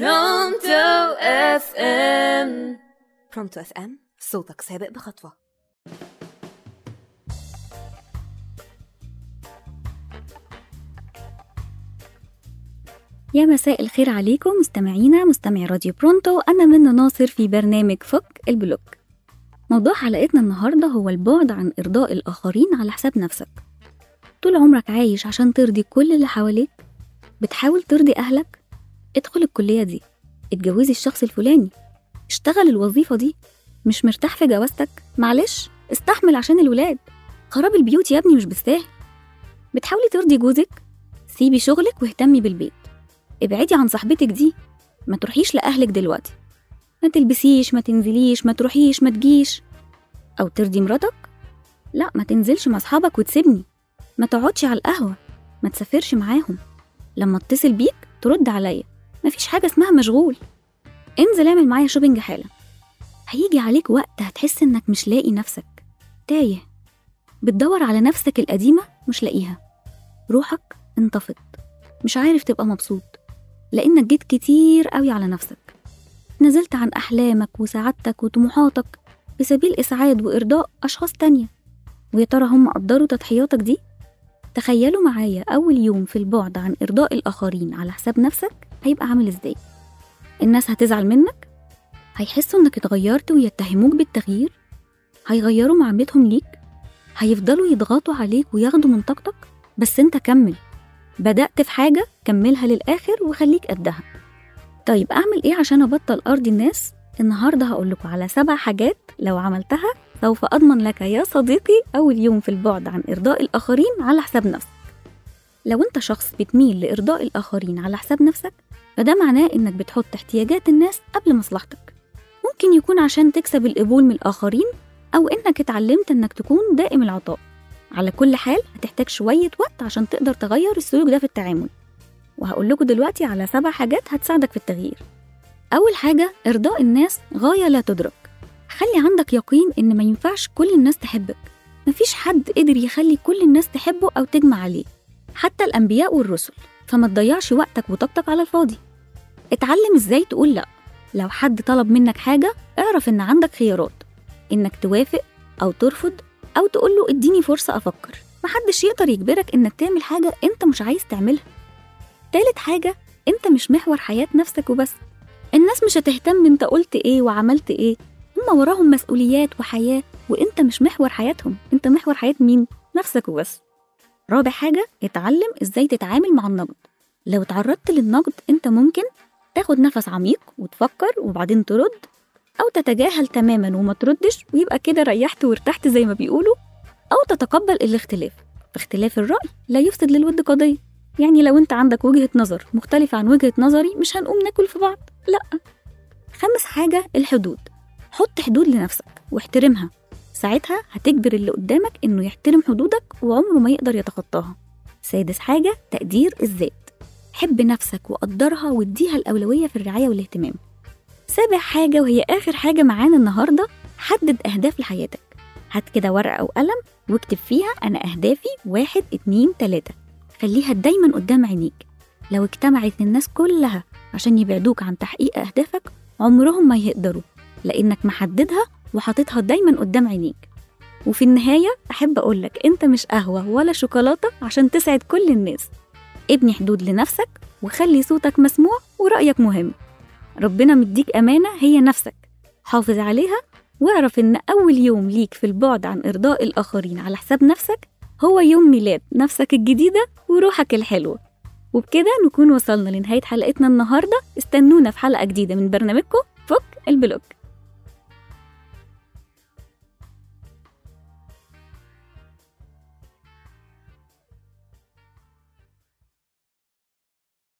Pronto FM Pronto FM صوتك سابق بخطوة. يا مساء الخير عليكم مستمعينا مستمعي راديو Pronto. أنا منى ناصر في برنامج فك ال block. موضوع حلقتنا النهاردة هو البعد عن إرضاء الآخرين على حساب نفسك. طول عمرك عايش عشان ترضي كل اللي حواليك؟ بتحاول ترضي أهلك؟ ادخل الكلية دي اتجوزي الشخص الفلاني اشتغل الوظيفة دي مش مرتاح في جوازتك؟ معلش استحمل عشان الولاد. خراب البيوت يا ابني مش بالساهل بتحاولي ترضي جوزك؟ سيبي شغلك واهتمي بالبيت. ابعدي عن صاحبتك دي. ما تروحيش لأهلك دلوقتي. ما تلبسيش ما تنزليش ما تروحيش ما تجيش. أو ترضي مراتك؟ لا ما تنزلش مع أصحابك وتسيبني. ما تقعدش على القهوة. ما تسافرش معاهم. لما اتصل بيك ترد عليا. مفيش حاجة اسمها مشغول. انزل اعمل معايا شوبينج حالا. هيجي عليك وقت هتحس انك مش لاقي نفسك. تايه. بتدور على نفسك القديمة مش لاقيها. روحك انطفت. مش عارف تبقى مبسوط. لأنك جيت كتير قوي على نفسك. نزلت عن أحلامك وسعادتك وطموحاتك بسبيل إسعاد وإرضاء أشخاص تانية. ويا ترى هم قدروا تضحياتك دي؟ تخيلوا معايا أول يوم في البعد عن إرضاء الآخرين على حساب نفسك؟ هيبقى عامل إزاي؟ الناس هتزعل منك؟ هيحسوا إنك اتغيرت ويتهموك بالتغيير؟ هيغيروا معاملتهم ليك؟ هيفضلوا يضغطوا عليك وياخدوا من طاقتك؟ بس أنت كمل بدأت في حاجة كملها للآخر وخليك قدها طيب أعمل إيه عشان أبطل أرضي الناس؟ النهاردة هقول لكم على سبع حاجات لو عملتها سوف أضمن لك يا صديقي أول يوم في البعد عن إرضاء الآخرين على حساب نفسك لو أنت شخص بتميل لإرضاء الآخرين على حساب نفسك فده معناه إنك بتحط احتياجات الناس قبل مصلحتك. ممكن يكون عشان تكسب القبول من الآخرين أو إنك اتعلمت إنك تكون دائم العطاء. على كل حال هتحتاج شوية وقت عشان تقدر تغير السلوك ده في التعامل. وهقول لكم دلوقتي على سبع حاجات هتساعدك في التغيير. أول حاجة إرضاء الناس غاية لا تدرك. خلي عندك يقين إن ما ينفعش كل الناس تحبك. مفيش حد قدر يخلي كل الناس تحبه أو تجمع عليه. حتى الأنبياء والرسل فما تضيعش وقتك وطاقتك على الفاضي. اتعلم إزاي تقول لأ. لو حد طلب منك حاجة اعرف إن عندك خيارات. إنك توافق أو ترفض أو تقول له إديني فرصة أفكر. محدش يقدر يجبرك إنك تعمل حاجة أنت مش عايز تعملها. تالت حاجة أنت مش محور حياة نفسك وبس. الناس مش هتهتم أنت قلت إيه وعملت إيه. هما وراهم مسؤوليات وحياة وأنت مش محور حياتهم. أنت محور حياة مين؟ نفسك وبس. رابع حاجة اتعلم إزاي تتعامل مع النقد. لو تعرضت للنقد أنت ممكن تاخد نفس عميق وتفكر وبعدين ترد أو تتجاهل تماما وما تردش ويبقى كده ريحت وارتحت زي ما بيقولوا أو تتقبل الاختلاف. فاختلاف الرأي لا يفسد للود قضية. يعني لو أنت عندك وجهة نظر مختلفة عن وجهة نظري مش هنقوم ناكل في بعض. لأ. خامس حاجة الحدود. حط حدود لنفسك واحترمها. ساعتها هتجبر اللي قدامك إنه يحترم حدودك وعمره ما يقدر يتخطاها. سادس حاجة تقدير الذات. حب نفسك وقدرها واديها الأولوية في الرعاية والاهتمام. سابع حاجة وهي آخر حاجة معانا النهاردة حدد أهداف لحياتك. هات كده ورقة أو قلم واكتب فيها أنا أهدافي واحد اتنين تلاتة. خليها دايما قدام عينيك. لو اجتمعت الناس كلها عشان يبعدوك عن تحقيق أهدافك عمرهم ما يقدروا لأنك محددها وحاططها دايما قدام عينيك. وفي النهاية أحب أقولك أنت مش قهوة ولا شوكولاتة عشان تسعد كل الناس. ابني حدود لنفسك وخلي صوتك مسموع ورأيك مهم. ربنا مديك أمانة هي نفسك. حافظ عليها واعرف إن أول يوم ليك في البعد عن إرضاء الآخرين على حساب نفسك هو يوم ميلاد نفسك الجديدة وروحك الحلوة. وبكده نكون وصلنا لنهاية حلقتنا النهاردة. استنونا في حلقة جديدة من برنامجكم فك البلوك.